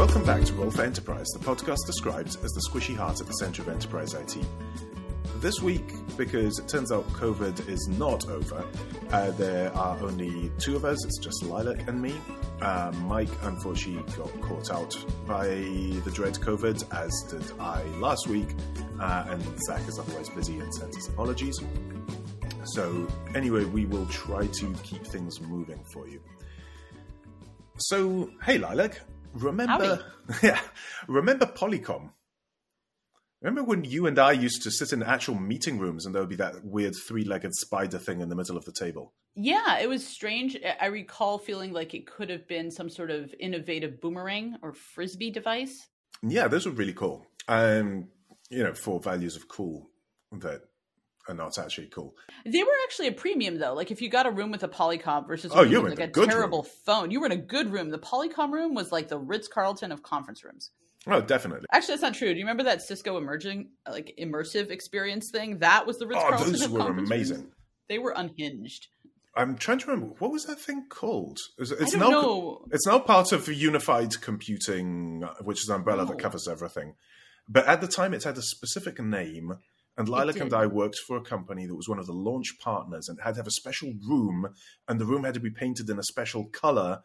Welcome back to Roll for Enterprise, the podcast described as the squishy heart at the center of enterprise IT. This week, because it turns out COVID is not over, uh, there are only two of us. It's just Lilac and me. Uh, Mike unfortunately got caught out by the dread COVID, as did I last week, uh, and Zach is otherwise busy and sends his apologies. So, anyway, we will try to keep things moving for you. So, hey, Lilac, remember? Yeah, remember Polycom? Remember when you and I used to sit in actual meeting rooms and there would be that weird three-legged spider thing in the middle of the table? Yeah, it was strange. I recall feeling like it could have been some sort of innovative boomerang or frisbee device. Yeah, those were really cool. Um, you know, for values of cool that are not actually cool. They were actually a premium though. Like if you got a room with a Polycom versus oh, a Oh, you were like a terrible room. phone, you were in a good room. The Polycom room was like the Ritz Carlton of conference rooms. Oh, definitely. Actually, that's not true. Do you remember that Cisco emerging like immersive experience thing? That was the Ritz Oh, Carlton those of were conference rooms. amazing. They were unhinged. I'm trying to remember what was that thing called. It's, it's I don't now know. it's now part of unified computing, which is an umbrella that Oh. covers everything. But at the time, it had a specific name, and Lilac and. I worked for a company that was one of the launch partners, and had to have a special room, and the room had to be painted in a special color.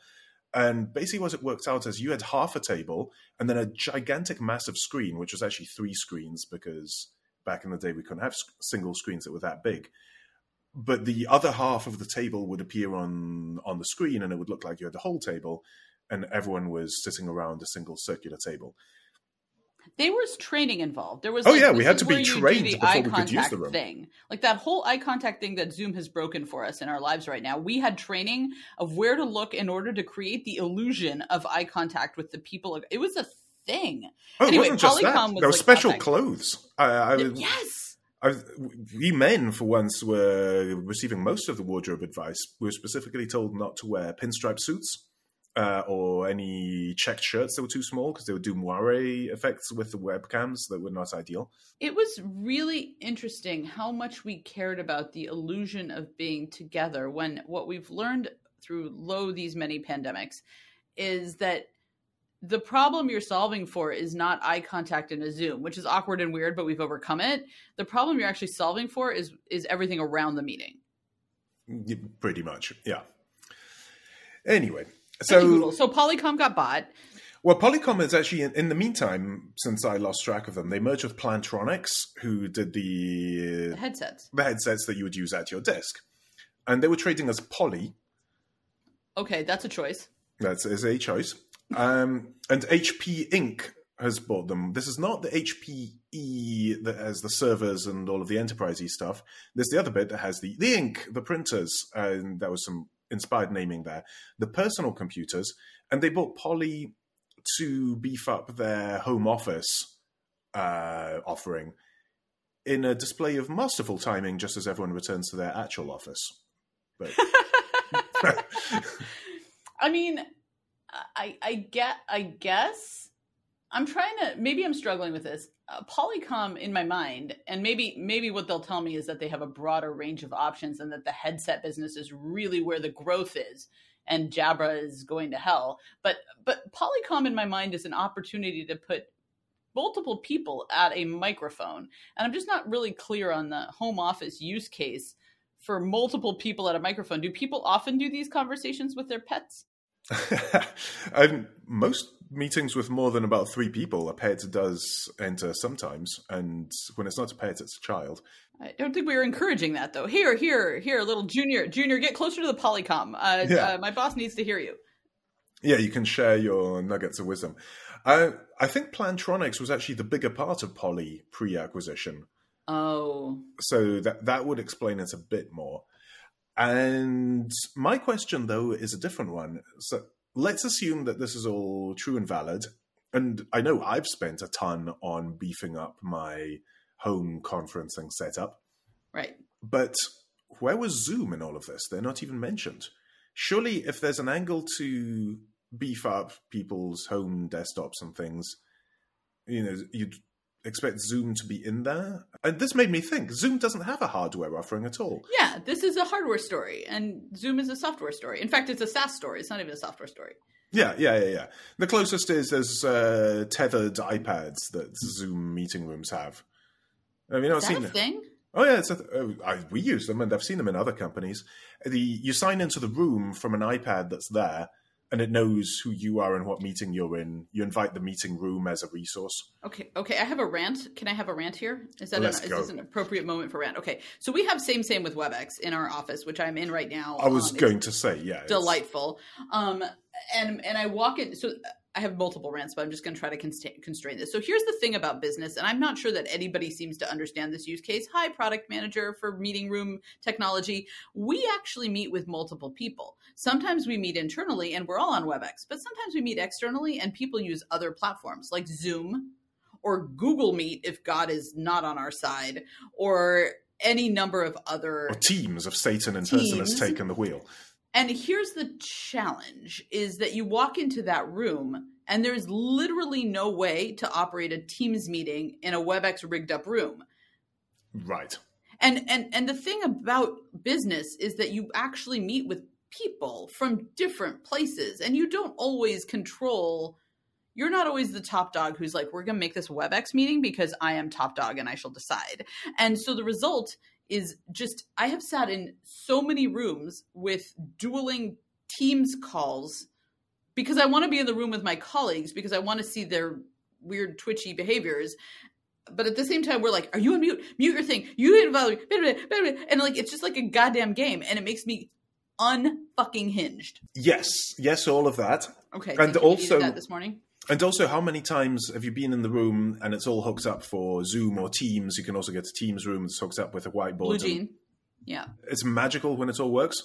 And basically, what it worked out is you had half a table, and then a gigantic, massive screen, which was actually three screens because back in the day we couldn't have single screens that were that big but the other half of the table would appear on on the screen and it would look like you had the whole table and everyone was sitting around a single circular table There was training involved. There was Oh, like, yeah, we had to be where you do trained before we could use the room. thing. Like that whole eye contact thing that Zoom has broken for us in our lives right now. We had training of where to look in order to create the illusion of eye contact with the people. It was a thing. oh Anyway, it wasn't just that Polycom was there were like special that. clothes I, I, yes. I, we men for once were receiving most of the wardrobe advice we were specifically told not to wear pinstripe suits uh, or any checked shirts that were too small because they would do moire effects with the webcams that were not ideal It was really interesting how much we cared about the illusion of being together when what we've learned through lo these many pandemics is that the problem you're solving for is not eye contact in a Zoom, which is awkward and weird, but we've overcome it. The problem you're actually solving for is is everything around the meeting. Pretty much yeah anyway so so Polycom got bought. Well, Polycom is actually, in, in the meantime, since I lost track of them, they merged with Plantronics, who did The the, headsets. the headsets that you would use at your desk. And they were trading as Poly. Okay, that's a choice. That's is a choice. Um, and HP Inc. has bought them. This is not the HPE that has the servers and all of the enterprisey stuff. There's the other bit that has the, the ink, the printers, and there was some inspired naming there. The personal computers, and they bought Poly to beef up their home office uh, offering in a display of masterful timing, just as everyone returns to their actual office. But I mean, I I get I guess I'm trying to maybe I'm struggling with this. Uh, Polycom in my mind, and maybe maybe what they'll tell me is that they have a broader range of options, and that the headset business is really where the growth is, and Jabra is going to hell. But but Polycom in my mind is an opportunity to put multiple people at a microphone, and I'm just not really clear on the home office use case for multiple people at a microphone. Do people often do these conversations with their pets? and most meetings with more than about three people, a pet does enter sometimes, and when it's not a pet, it's a child. I don't think we were encouraging that though. Here, here, here, little junior, junior, get closer to the Polycom. Uh, Yeah. uh, my boss needs to hear you. Yeah, you can share your nuggets of wisdom. Uh, I think Plantronics was actually the bigger part of Poly pre-acquisition, Oh, so that that would explain it a bit more. And my question, though, is a different one. So let's assume that this is all true and valid. And I know I've spent a ton on beefing up my home conferencing setup. right. But where was Zoom in all of this? They're not even mentioned. Surely, if there's an angle to beef up people's home desktops and things, you know, you'd expect Zoom to be in there. And this made me think Zoom doesn't have a hardware offering at all. Yeah, this is a hardware story, and Zoom is a software story. In fact, it's a SaaS story. It's not even a software story. Yeah, yeah, yeah, yeah. The closest is there's uh, tethered iPads that Zoom meeting rooms have. Have you Is seen that a thing? Oh yeah, it's a, uh, I, we use them, and I've seen them in other companies. The you sign into the room from an iPad that's there, and it knows who you are and what meeting you're in. You invite the meeting room as a resource. Okay, okay. I have a rant. Can I have a rant here? Is that an, is this an appropriate moment for rant? Okay, so we have same same with WebEx in our office, which I'm in right now. I was Um, going to say, yeah, delightful. Um, and and I walk in. So I have multiple rants, but I'm just going to try to consta- constrain this. So here's the thing about business, and I'm not sure that anybody seems to understand this use case. Hi, product manager for meeting room technology. We actually meet with multiple people. Sometimes we meet internally, and we're all on WebEx, but sometimes we meet externally, and people use other platforms like Zoom or Google Meet if God is not on our side, or any number of other or teams of Satan and person has taken the wheel. And here's the challenge is that you walk into that room and there's literally no way to operate a Teams meeting in a WebEx rigged up room. Right. And and and the thing about business is that you actually meet with people from different places and you don't always control you're not always the top dog who's like we're going to make this WebEx meeting because I am top dog and I shall decide. And so the result is just I have sat in so many rooms with dueling Teams calls because I want to be in the room with my colleagues because I want to see their weird twitchy behaviors. But at the same time we're like are you on mute? Mute your thing. You didn't value and like it's just like a goddamn game and it makes me unfucking hinged. Yes, yes, all of that. okay And thank you. You needed also- that this morning And also, how many times have you been in the room and it's all hooked up for Zoom or Teams? You can also get a Teams room that's hooked up with a whiteboard. blue jean yeah It's magical when it all works.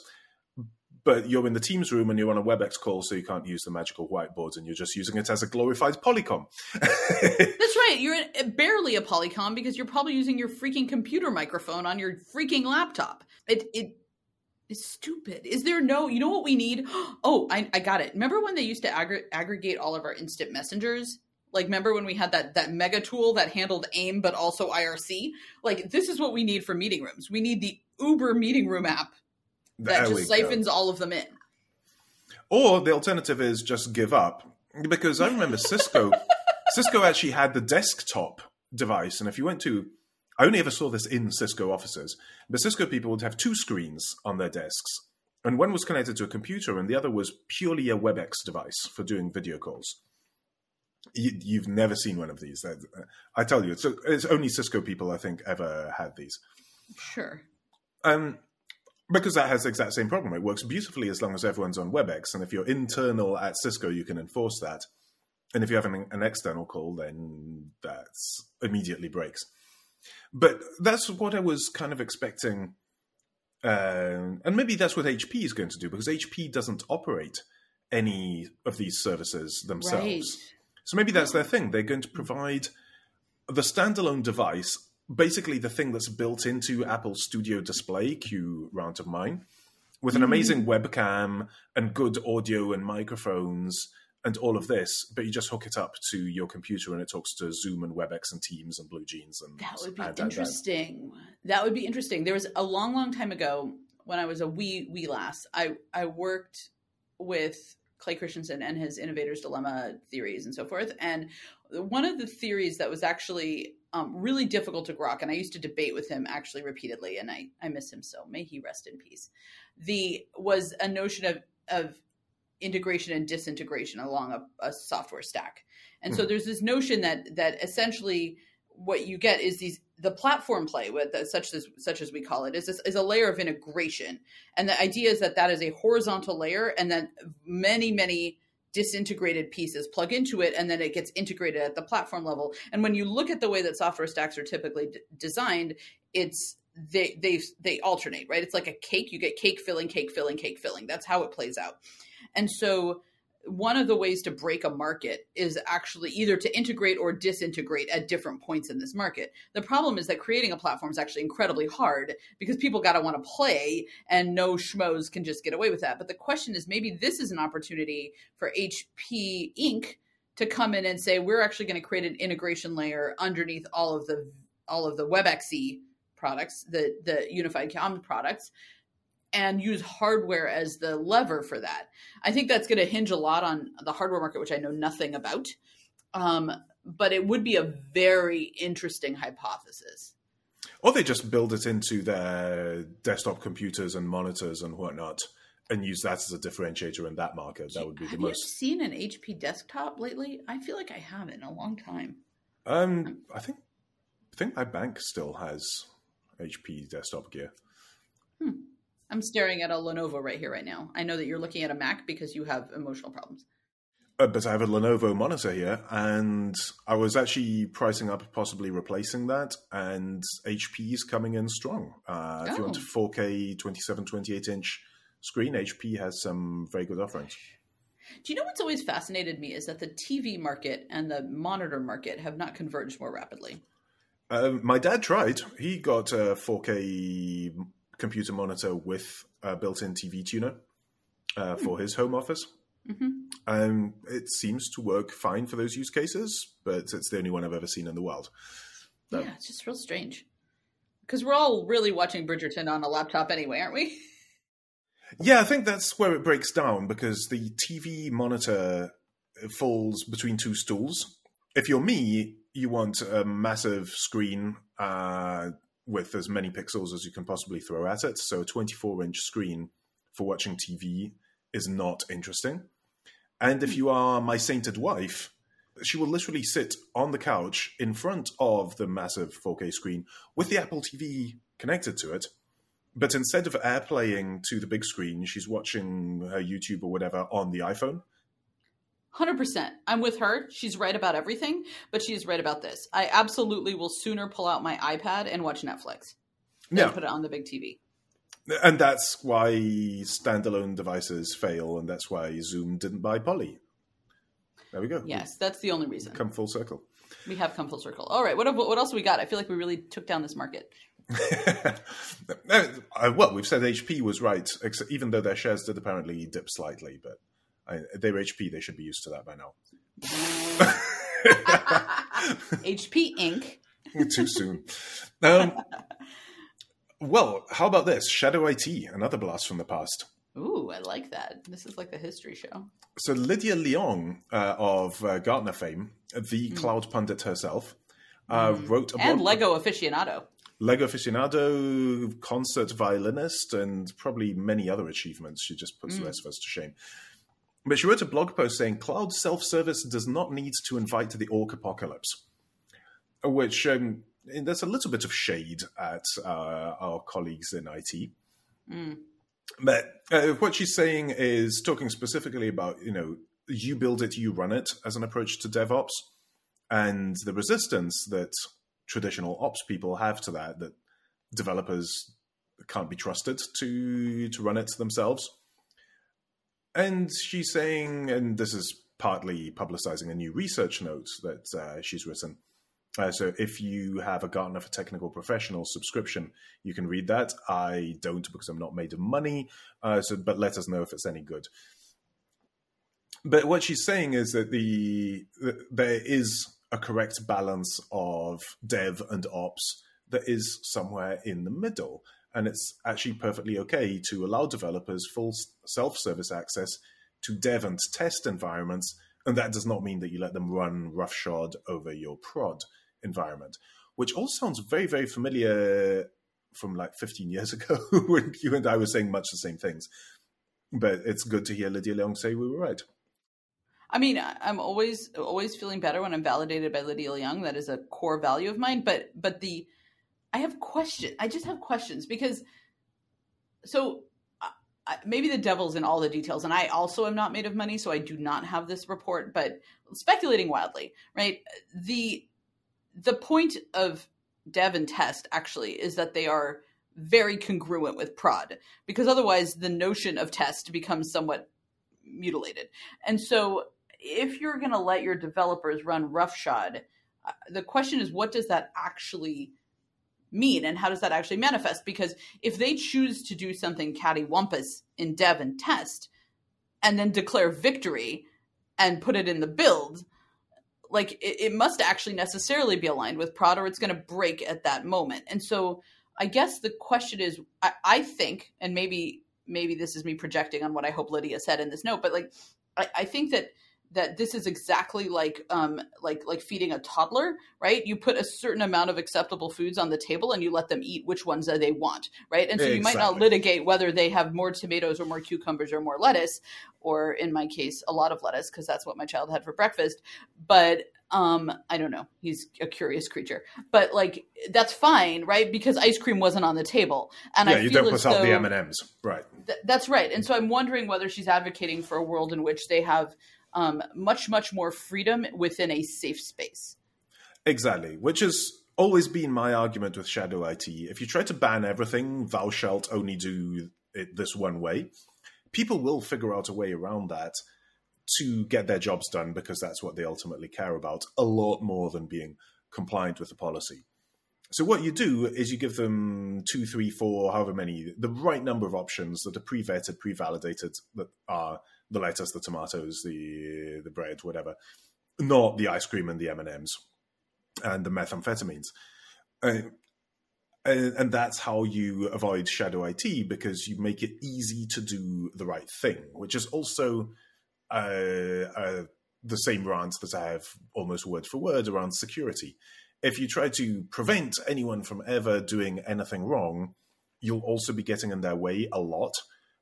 But you're in the Teams room and you're on a WebEx call, so you can't use the magical whiteboards and you're just using it as a glorified Polycom. that's right you're in, uh, barely a polycom because you're probably using your freaking computer microphone on your freaking laptop it it is stupid. Is there no, you know what we need? Oh, I, I got it. Remember when they used to aggr- aggregate all of our instant messengers? Like, remember when we had that that mega tool that handled AIM but also IRC? Like, this is what we need for meeting rooms. We need the Uber meeting room app that There just go. siphons all of them in. Or the alternative is just give up. Because I remember Cisco Cisco actually had the desktop device, and if you went to I only ever saw this in Cisco offices, but Cisco people would have two screens on their desks. And one was connected to a computer, and the other was purely a WebEx device for doing video calls. You, you've never seen one of these. I tell you, it's, it's only Cisco people, I think, ever had these. Sure. Um, because that has the exact same problem. It works beautifully as long as everyone's on WebEx, and if you're internal at Cisco, you can enforce that. And if you have an, an external call, then that immediately breaks. But that's what I was kind of expecting, um, and maybe that's what HP is going to do because HP doesn't operate any of these services themselves. Right. So maybe that's their thing. They're going to provide the standalone device, basically the thing that's built into Apple Studio Display, Q rant of mine, with an amazing webcam and good audio and microphones and all of this, but you just hook it up to your computer and it talks to Zoom and WebEx and Teams and Blue Jeans and That would be and- and- and- interesting. That would be interesting. There was a long, long time ago when I was a wee wee lass. I I worked with Clay Christensen and his Innovator's Dilemma theories and so forth. And one of the theories that was actually um, really difficult to grok, and I used to debate with him actually repeatedly, and I I miss him so. May he rest in peace. The was a notion of of integration and disintegration along a, a software stack. And so hmm. there's this notion that that essentially what you get is these the platform play with such as such as we call it is this, is a layer of integration. And the idea is that that is a horizontal layer and then many many disintegrated pieces plug into it and then it gets integrated at the platform level. And when you look at the way that software stacks are typically d- designed it's they they they alternate right? It's like a cake. You get cake filling cake filling cake filling. That's how it plays out and so one of the ways to break a market is actually either to integrate or disintegrate at different points in this market. The problem is that creating a platform is actually incredibly hard because people got to want to play and no schmoes can just get away with that. But the question is maybe this is an opportunity for HP Inc. to come in and say we're actually going to create an integration layer underneath all of the all of the WebExe products, the the unified COM products and use hardware as the lever for that. I think that's going to hinge a lot on the hardware market, which I know nothing about. Um, but it would be a very interesting hypothesis. Or they just build it into their desktop computers and monitors and whatnot, and use that as a differentiator in that market. That would be Have the most. you seen an HP desktop lately? I feel like I haven't in a long time. Um, I think, I think my bank still has HP desktop gear. I'm staring at a Lenovo right here, right now. I know that you're looking at a Mac because you have emotional problems. Uh, but I have a Lenovo monitor here, and I was actually pricing up possibly replacing that, and HP is coming in strong. Uh, If you want a 4K 27, 28 inch screen, HP has some very good offerings. Do you know what's always fascinated me is that the TV market and the monitor market have not converged more rapidly. Um, my dad tried. He got a 4K computer monitor with a built-in TV tuner uh, for his home office. hmm Um, it seems to work fine for those use cases, but it's the only one I've ever seen in the world. No. Yeah, it's just real strange. Because we're all really watching Bridgerton on a laptop anyway, aren't we? Yeah, I think that's where it breaks down because the TV monitor falls between two stools. If you're me, you want a massive screen uh, with as many pixels as you can possibly throw at it. So a 24 inch screen for watching TV is not interesting. And if hmm. you are my sainted wife, she will literally sit on the couch in front of the massive 4K screen with the Apple TV connected to it. But instead of airplaying to the big screen, she's watching her YouTube or whatever on the iPhone. 100%. I'm with her. She's right about everything, but she is right about this. I absolutely will sooner pull out my iPad and watch Netflix than Yeah. put it on the big TV. And that's why standalone devices fail, and that's why Zoom didn't buy Poly. There we go. Yes, that's the only reason. Come full circle. We have come full circle. All right, what what else we got? I feel like we really took down this market. Well, we've said HP was right, even though their shares did apparently dip slightly, but I, they're HP. They should be used to that by now. HP Inc. Too soon. Um, well, how about this? Shadow IT, another blast from the past. Ooh, I like that. This is like the history show. So Lydia Leong uh, of uh, Gartner fame, the cloud pundit herself, uh, wrote a And Lego aficionado. Lego aficionado, concert violinist, and probably many other achievements. She just puts the rest of us to shame. But she wrote a blog post saying cloud self service does not need to invite the orc apocalypse, which um, there's a little bit of shade at uh, our colleagues in IT. Mm. But uh, what she's saying is talking specifically about, you know, you build it, you run it as an approach to DevOps, and the resistance that traditional ops people have to that, that developers can't be trusted to to run it themselves. And she's saying, and this is partly publicizing a new research note that uh, she's written. Uh, so if you have a Gartner for Technical Professionals subscription, you can read that. I don't because I'm not made of money. Uh, so, but let us know if it's any good. But what she's saying is that the there is a correct balance of dev and ops that is somewhere in the middle, and it's actually perfectly okay to allow developers full self-service access to dev and test environments, and that does not mean that you let them run roughshod over your prod environment, which all sounds very, very familiar from like 15 years ago when you and I were saying much the same things. But it's good to hear Lydia Leong say we were right. I mean, I'm always always feeling better when I'm validated by Lydia Leong. That is a core value of mine. But but the I have questions. I just have questions because so I, maybe the devil's in all the details, and I also am not made of money, so I do not have this report. But speculating wildly, right? The the point of dev and test actually is that they are very congruent with prod because otherwise the notion of test becomes somewhat mutilated. And so if you're going to let your developers run roughshod, uh, the question is what does that actually mean and how does that actually manifest? Because if they choose to do something cattywampus in dev and test and then declare victory and put it in the build, like it, it must actually necessarily be aligned with prod or it's going to break at that moment. And so I guess the question is, I, I think, and maybe maybe this is me projecting on what I hope Lydia said in this note, but like I, I think that that this is exactly like um like like feeding a toddler right? You put a certain amount of acceptable foods on the table and you let them eat which ones that they want right? And so exactly. you might not litigate whether they have more tomatoes or more cucumbers or more lettuce or in my case a lot of lettuce because that's what my child had for breakfast. But um i don't know. He's a curious creature. But like that's fine right? Because ice cream wasn't on the table. And yeah, I you don't put out the m&ms right. Th- that's right. And so i'm wondering whether she's advocating for a world in which they have um, much much more freedom within a safe space. Exactly which has always been my argument with shadow it if you try to ban everything thou shalt only do it this one way. People will figure out a way around that to get their jobs done because that's what they ultimately care about a lot more than being compliant with the policy. So what you do is you give them two, three, four, however many, the right number of options that are pre-vetted, pre-validated, that are the lettuce, the tomatoes, the the bread, whatever, not the ice cream and the M and M's and the methamphetamines. Uh, and, and that's how you avoid shadow IT because you make it easy to do the right thing, which is also uh, uh, the same rant that I have almost word for word around security. If you try to prevent anyone from ever doing anything wrong, you'll also be getting in their way a lot.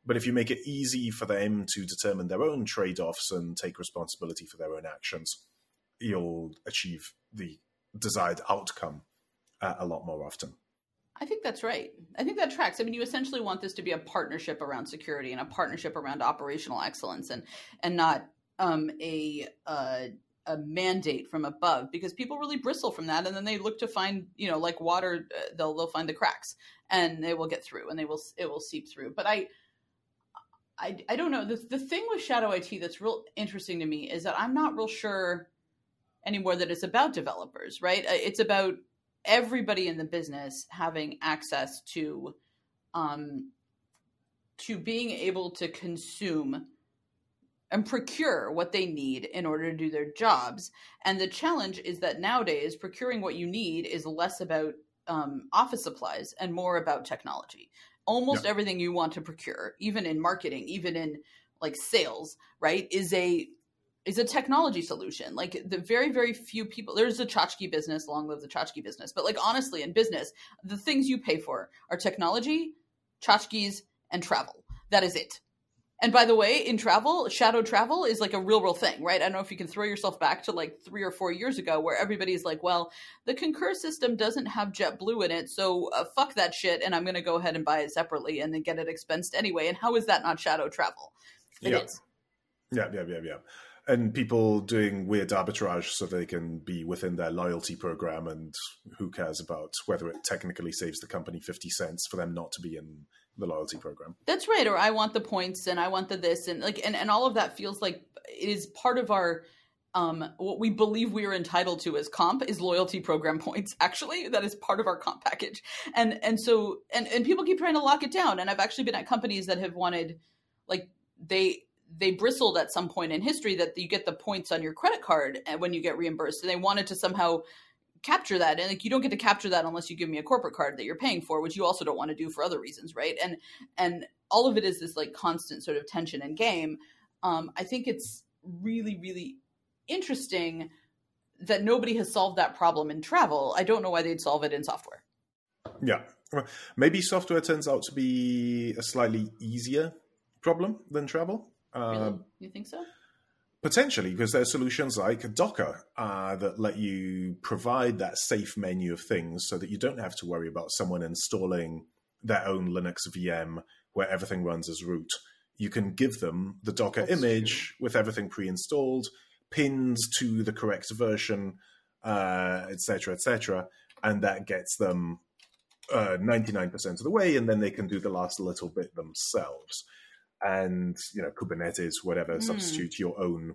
But if you make it easy for them to determine their own trade offs and take responsibility for their own actions, you'll achieve the desired outcome uh, a lot more often. I think that's right. I think that tracks. I mean, you essentially want this to be a partnership around security and a partnership around operational excellence, and and not um, a uh, a mandate from above because people really bristle from that, and then they look to find you know like water, uh, they'll they'll find the cracks and they will get through and they will it will seep through. But I. I, I don't know. The, the thing with Shadow IT that's real interesting to me is that I'm not real sure anymore that it's about developers, right? Uh, it's about everybody in the business having access to um, to being able to consume and procure what they need in order to do their jobs. And the challenge is that nowadays, procuring what you need is less about um, office supplies and more about technology. Almost yep. everything you want to procure, even in marketing, even in like sales, right, is a is a technology solution. Like the very, very few people, there's the tchotchke business, long live the tchotchke business. But like honestly, in business, the things you pay for are technology, tchotchkes, and travel. That is it. And by the way, in travel, shadow travel is like a real, real thing, right? I don't know if you can throw yourself back to like three or four years ago where everybody's like, well, the Concur system doesn't have JetBlue in it, so uh, fuck that shit, and I'm going to go ahead and buy it separately and then get it expensed anyway. And how is that not shadow travel? It yeah. is. Yeah, yeah, yeah, yeah and people doing weird arbitrage so they can be within their loyalty program and who cares about whether it technically saves the company 50 cents for them not to be in the loyalty program that's right or i want the points and i want the this and like and, and all of that feels like it is part of our um, what we believe we are entitled to as comp is loyalty program points. Actually, that is part of our comp package, and and so and and people keep trying to lock it down. And I've actually been at companies that have wanted, like they they bristled at some point in history that you get the points on your credit card uh, when you get reimbursed and they wanted to somehow capture that and like you don't get to capture that unless you give me a corporate card that you're paying for which you also don't want to do for other reasons right? And and all of it is this like constant sort of tension and game. Um, i think it's really really interesting that nobody has solved that problem in travel. I don't know why they'd solve it in software. Yeah. Maybe software turns out to be a slightly easier problem than travel. Really? Um, you think so? Potentially, because there are solutions like Docker uh, that let you provide that safe menu of things so that you don't have to worry about someone installing their own Linux VM where everything runs as root. You can give them the Docker That's image true. with everything pre installed, pins to the correct version, etc., uh, etc., et and that gets them uh, 99% of the way, and then they can do the last little bit themselves and you know Kubernetes, whatever, mm. substitute your own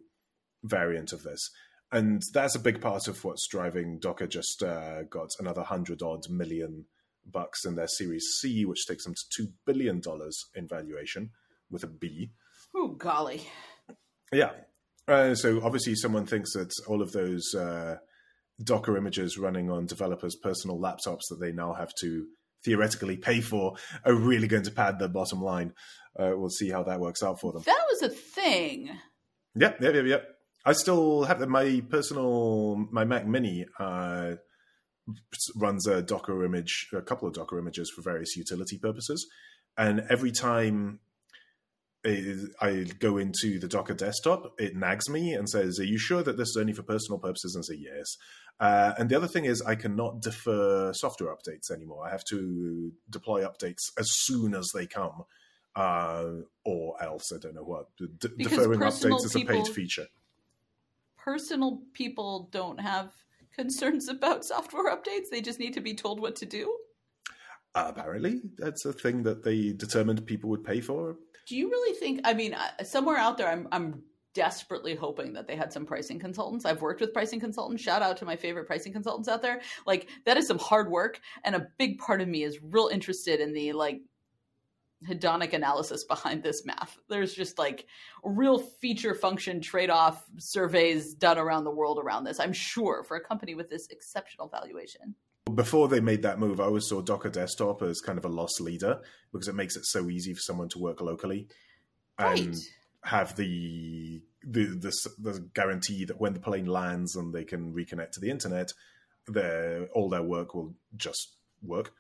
variant of this. And that's a big part of what's driving Docker. Just uh, got another hundred odd million bucks in their Series C, which takes them to two billion dollars in valuation with a B. Oh golly! Yeah. Uh, so obviously, someone thinks that all of those uh, Docker images running on developers' personal laptops that they now have to theoretically pay for are really going to pad their bottom line. Uh, we'll see how that works out for them. That was a thing. Yep, yep, yep, yep. I still have my personal my Mac Mini uh, runs a Docker image, a couple of Docker images for various utility purposes, and every time I go into the Docker desktop, it nags me and says, "Are you sure that this is only for personal purposes?" And I say, "Yes." Uh, and the other thing is, I cannot defer software updates anymore. I have to deploy updates as soon as they come, uh, or else I don't know what. D- deferring updates is a paid feature. Personal people don't have concerns about software updates. They just need to be told what to do. Uh, apparently, that's a thing that they determined people would pay for. Do you really think? I mean, somewhere out there, I'm I'm desperately hoping that they had some pricing consultants. I've worked with pricing consultants. Shout out to my favorite pricing consultants out there. Like that is some hard work, and a big part of me is real interested in the like hedonic analysis behind this math. There's just like real feature function trade off surveys done around the world around this. I'm sure for a company with this exceptional valuation. Before they made that move, I always saw Docker Desktop as kind of a loss leader because it makes it so easy for someone to work locally right. and have the, the the the guarantee that when the plane lands and they can reconnect to the internet, their all their work will just work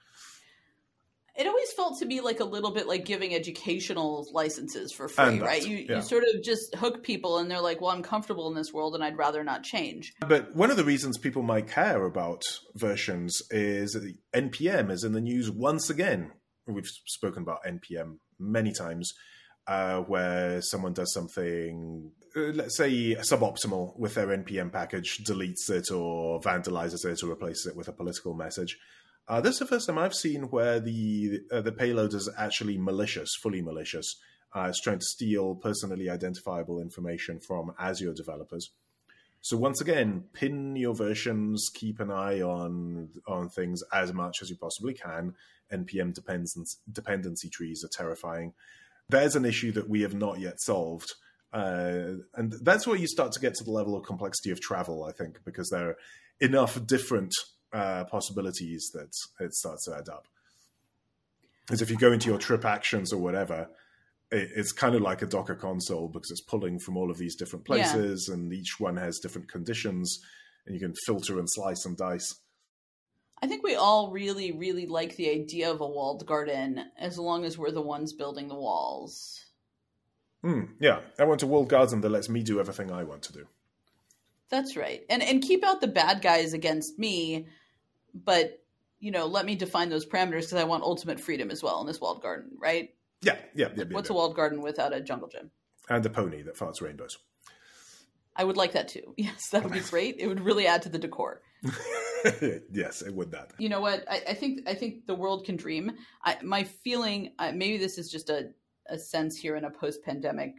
it always felt to me like a little bit like giving educational licenses for free, right? You yeah. you sort of just hook people and they're like, "Well, I'm comfortable in this world and I'd rather not change." But one of the reasons people might care about versions is that npm is in the news once again. We've spoken about npm many times, uh, where someone does something, uh, let's say suboptimal with their npm package, deletes it or vandalizes it or replaces it with a political message uh, this is the first time I've seen where the uh, the payload is actually malicious, fully malicious. Uh, it's trying to steal personally identifiable information from Azure developers. So once again, pin your versions, keep an eye on on things as much as you possibly can. NPM dependency, dependency trees are terrifying. There's an issue that we have not yet solved. Uh, and that's where you start to get to the level of complexity of travel, I think, because there are enough different uh, possibilities that it starts to add up. Because if you go into your trip actions or whatever, it, it's kind of like a Docker console because it's pulling from all of these different places, yeah. and each one has different conditions, and you can filter and slice and dice. I think we all really, really like the idea of a walled garden as long as we're the ones building the walls. Mm, yeah, I want a walled garden that lets me do everything I want to do. That's right, and and keep out the bad guys against me but you know, let me define those parameters because I want ultimate freedom as well in this walled garden, right? Yeah, yeah, yeah. What's yeah. a walled garden without a jungle gym? And a pony that farts rainbows. I would like that too. Yes, that would be great. It would really add to the decor. yes, it would that. You know what? I, I think I think the world can dream. I, my feeling, uh, maybe this is just a, a sense here in a post-pandemic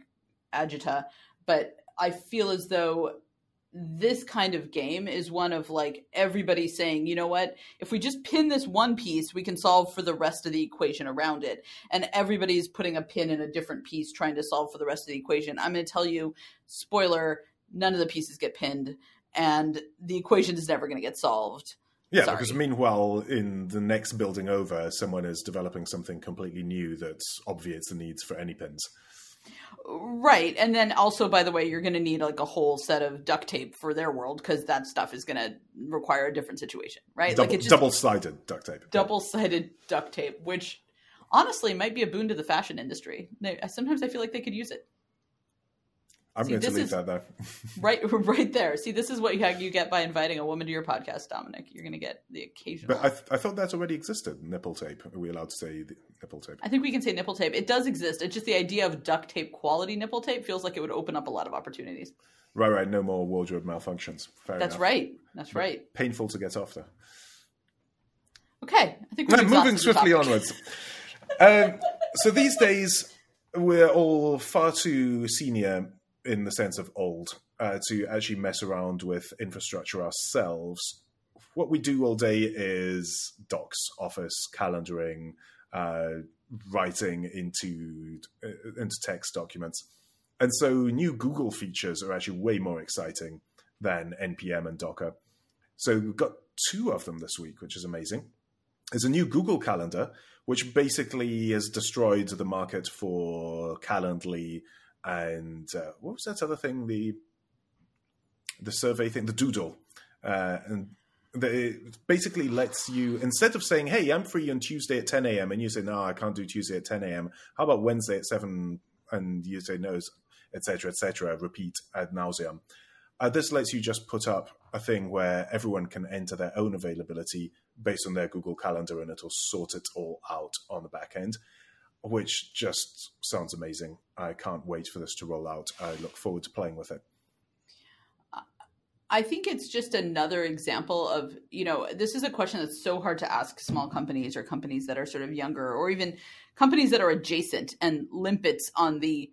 agita, but I feel as though this kind of game is one of like everybody saying, you know what, if we just pin this one piece, we can solve for the rest of the equation around it. And everybody's putting a pin in a different piece trying to solve for the rest of the equation. I'm going to tell you, spoiler, none of the pieces get pinned and the equation is never going to get solved. Yeah, Sorry. because meanwhile, in the next building over, someone is developing something completely new that obviates the needs for any pins. Right. And then also, by the way, you're going to need like a whole set of duct tape for their world because that stuff is going to require a different situation, right? Double, like it's double sided duct tape. Double sided duct tape, which honestly might be a boon to the fashion industry. Sometimes I feel like they could use it. I'm See, going to leave that there. right, right there. See, this is what you, you get by inviting a woman to your podcast, Dominic. You're going to get the occasional. But I, th- I thought that's already existed. Nipple tape. Are we allowed to say nipple tape? I think we can say nipple tape. It does exist. It's just the idea of duct tape quality nipple tape feels like it would open up a lot of opportunities. Right, right. No more wardrobe malfunctions. Fair that's enough. right. That's but right. Painful to get off though. Okay, I think we're moving swiftly onwards. um, so these days we're all far too senior in the sense of old uh, to actually mess around with infrastructure ourselves. What we do all day is docs, office, calendaring, uh, writing into uh, into text documents, and so new Google features are actually way more exciting than npm and Docker. So we've got two of them this week, which is amazing. There's a new Google Calendar, which basically has destroyed the market for Calendly and uh, what was that other thing? The the survey thing, the Doodle, uh, and it basically lets you instead of saying, "Hey, I'm free on Tuesday at 10 a.m." and you say, "No, I can't do Tuesday at 10 a.m." How about Wednesday at seven? And you say, "No," etc., etc. repeat ad nauseum. Uh, this lets you just put up a thing where everyone can enter their own availability based on their Google Calendar, and it'll sort it all out on the back end, which just sounds amazing. I can't wait for this to roll out. I look forward to playing with it. I think it's just another example of, you know, this is a question that's so hard to ask small companies or companies that are sort of younger or even companies that are adjacent and limpets on the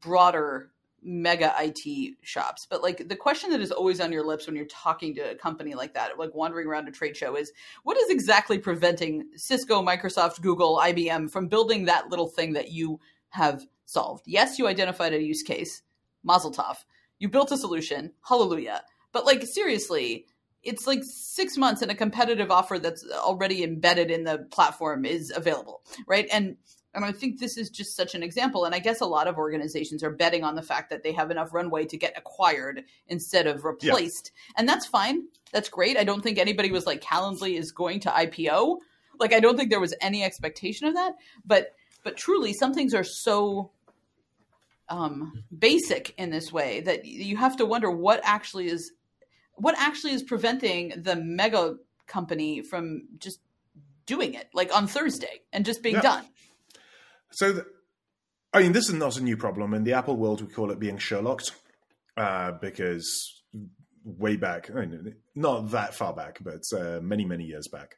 broader mega IT shops. But like the question that is always on your lips when you're talking to a company like that, like wandering around a trade show, is what is exactly preventing Cisco, Microsoft, Google, IBM from building that little thing that you have solved? Yes, you identified a use case, Mazel Tov. You built a solution, hallelujah. But like seriously, it's like six months and a competitive offer that's already embedded in the platform is available, right? And and I think this is just such an example. And I guess a lot of organizations are betting on the fact that they have enough runway to get acquired instead of replaced. Yeah. And that's fine. That's great. I don't think anybody was like Calendly is going to IPO. Like I don't think there was any expectation of that. But but truly some things are so um, basic in this way that you have to wonder what actually is what actually is preventing the mega company from just doing it like on Thursday and just being yeah. done. So, I mean, this is not a new problem. In the Apple world, we call it being Sherlocked uh, because way back, I mean, not that far back, but uh, many, many years back,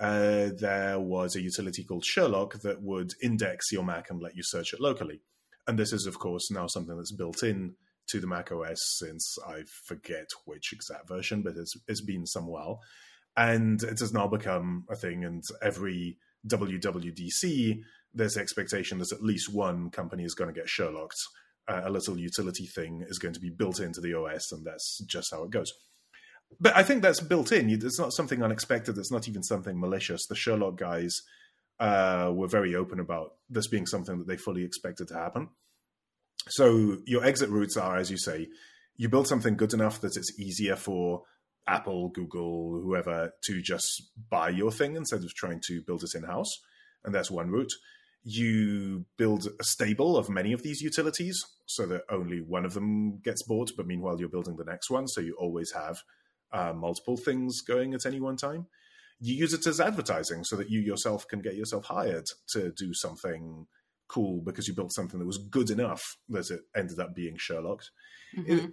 uh, there was a utility called Sherlock that would index your Mac and let you search it locally. And this is, of course, now something that's built in to the Mac OS since I forget which exact version, but it's, it's been some while. And it has now become a thing, and every WWDC there's expectation that at least one company is going to get Sherlocked. Uh, a little utility thing is going to be built into the OS, and that's just how it goes. But I think that's built in. It's not something unexpected. It's not even something malicious. The Sherlock guys uh, were very open about this being something that they fully expected to happen. So your exit routes are, as you say, you build something good enough that it's easier for Apple, Google, whoever to just buy your thing instead of trying to build it in house. And that's one route you build a stable of many of these utilities so that only one of them gets bought, but meanwhile you're building the next one, so you always have uh, multiple things going at any one time. You use it as advertising so that you yourself can get yourself hired to do something cool because you built something that was good enough that it ended up being Sherlock. Mm-hmm. It,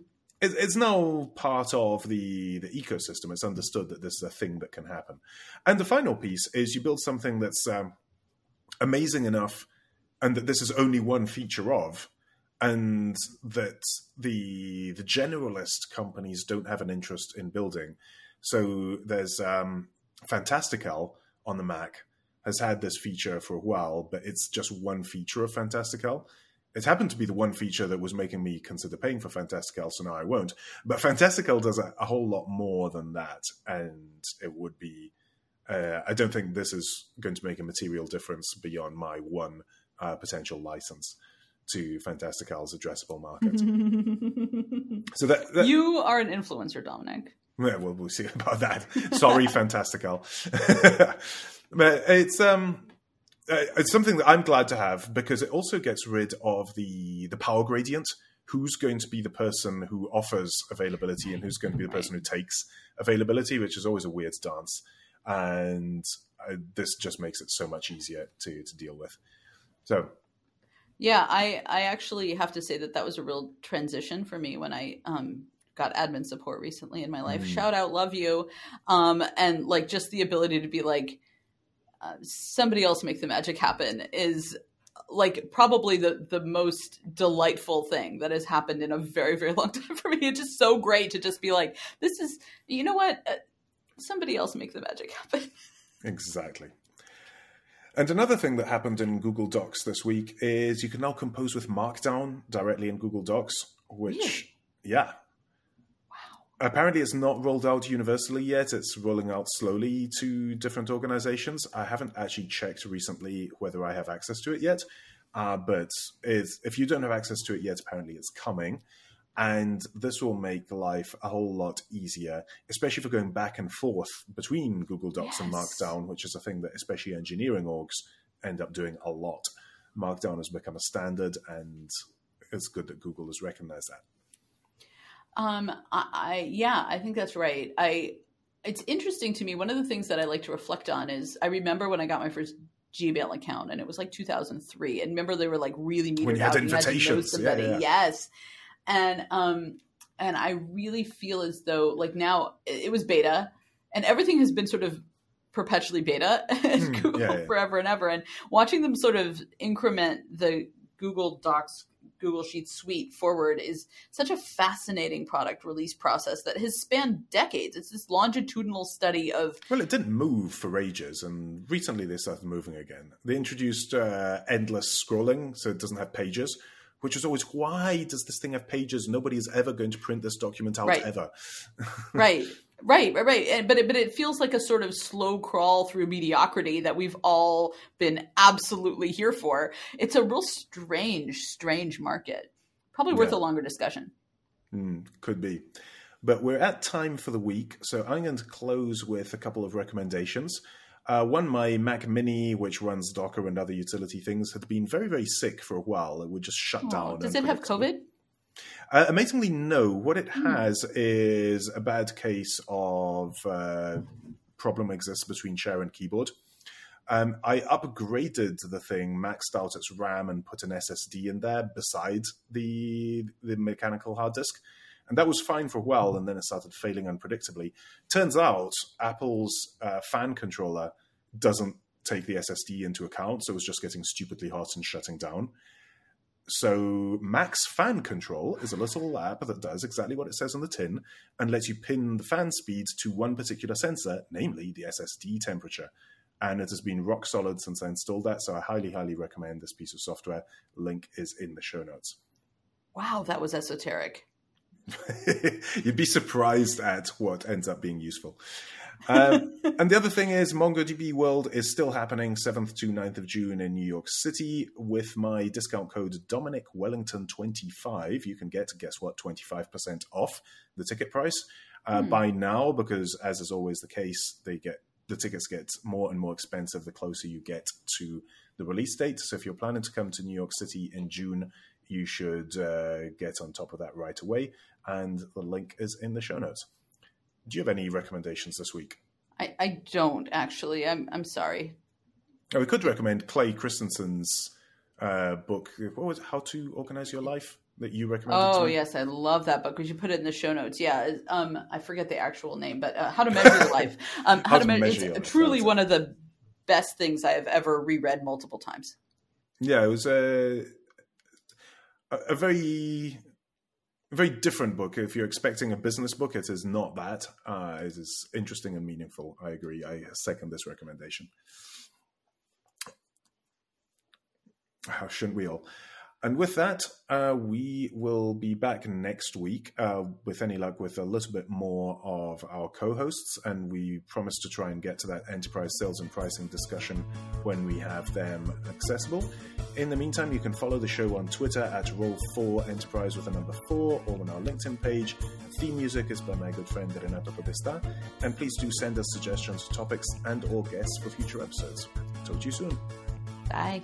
it, it's now part of the, the ecosystem. It's understood that this is a thing that can happen. And the final piece is you build something that's um, amazing enough, and that this is only one feature of, and that the the generalist companies don't have an interest in building. So there's um, Fantastical on the Mac has had this feature for a while, but it's just one feature of Fantastical. It happened to be the one feature that was making me consider paying for Fantastical, so now I won't. But Fantastical does a, a whole lot more than that, and it would be uh, I don't think this is going to make a material difference beyond my one uh, potential license to Fantastical's addressable market. so that, that, you are an influencer, Dominic. Yeah, well, we'll see about that. Sorry, Fantastical. but it's um, uh, it's something that I'm glad to have because it also gets rid of the the power gradient. Who's going to be the person who offers availability and who's going to be the person who takes availability, which is always a weird dance and uh, this just makes it so much easier to to deal with. So, yeah, I I actually have to say that that was a real transition for me when I um got admin support recently in my life. Mm. Shout out, love you, um, and like just the ability to be like uh, somebody else make the magic happen is like probably the the most delightful thing that has happened in a very very long time for me. It's just so great to just be like, this is you know what. Uh, somebody else make the magic happen. exactly. And another thing that happened in Google Docs this week is you can now compose with Markdown directly in Google Docs, which, really? yeah. Wow. Apparently, it's not rolled out universally yet. It's rolling out slowly to different organizations. I haven't actually checked recently whether I have access to it yet, uh, but if you don't have access to it yet, apparently it's coming. And this will make life a whole lot easier, especially for going back and forth between Google Docs yes. and Markdown, which is a thing that especially engineering orgs end up doing a lot. Markdown has become a standard, and it's good that Google has recognized that. Um, I, I yeah, I think that's right. I it's interesting to me. One of the things that I like to reflect on is I remember when I got my first Gmail account, and it was like 2003. And remember, they were like really metered when you out. Had invitations. You had to know somebody. Yeah, yeah. Yes, and um, and I really feel as though like now it was beta, and everything has been sort of perpetually beta at mm, Google yeah, yeah. forever and ever. And watching them sort of increment the Google Docs Google Sheets suite forward is such a fascinating product release process that has spanned decades. It's this longitudinal study of. Well, it didn't move for ages, and recently they started moving again. They introduced uh, endless scrolling, so it doesn't have pages. Which is always why does this thing have pages? Nobody is ever going to print this document out right. ever. right. Right, right, right. And, but it, but it feels like a sort of slow crawl through mediocrity that we've all been absolutely here for. It's a real strange, strange market. Probably worth yeah. a longer discussion. Mm, could be. But we're at time for the week, so I'm going to close with a couple of recommendations. Uh, one, my Mac Mini, which runs Docker and other utility things, had been very, very sick for a while. It would just shut oh, down. Does it have COVID? Uh, amazingly, no. What it hmm. has mm. is a bad case of uh, problem exists between share and keyboard. Um, I upgraded the thing, maxed out its RAM, and put an SSD in there beside the the mechanical hard disk, and that was fine for a while. And then it started failing unpredictably. Turns out Apple's uh, fan controller doesn't take the SSD into account, so it was just getting stupidly hot and shutting down. So Macs Fan Control is a little app that does exactly what it says on the tin and lets you pin the fan speed to one particular sensor, namely the SSD temperature. And it has been rock solid since I installed that, so I highly, highly recommend this piece of software. Link is in the show notes. Wow, that was esoteric. You'd be surprised at what ends up being useful. Um, and the other thing is, MongoDB World is still happening 7th to 9th of June in New York City. With my discount code Dominic Wellington25, you can get, guess what, 25% off the ticket price. Uh, mm. By now, because as is always the case, they get the tickets get more and more expensive the closer you get to the release date. So if you're planning to come to New York City in June, you should uh, get on top of that right away. And the link is in the show notes. Do you have any recommendations this week? I, I don't actually. I'm I'm sorry. Oh, we could recommend Clay Christensen's uh, book. What was it? How to Organize Your Life that you recommended? Oh yes, I love that book. We you put it in the show notes. Yeah, um, I forget the actual name, but uh, How to Measure Your Life. Um, how, how, to, measure. It's truly one of the best things I have ever reread multiple times. Yeah, it was a a very very different book. If you're expecting a business book, it is not that. Uh, it is interesting and meaningful. I agree. I second this recommendation. How shouldn't we all? And with that, uh, we will be back next week uh, with any luck with a little bit more of our co hosts. And we promise to try and get to that enterprise sales and pricing discussion when we have them accessible. In the meantime, you can follow the show on Twitter at Roll4Enterprise with a number 4 or on our LinkedIn page. Theme music is by my good friend Renato Podesta. And please do send us suggestions, topics, and or guests for future episodes. Talk to you soon. Bye.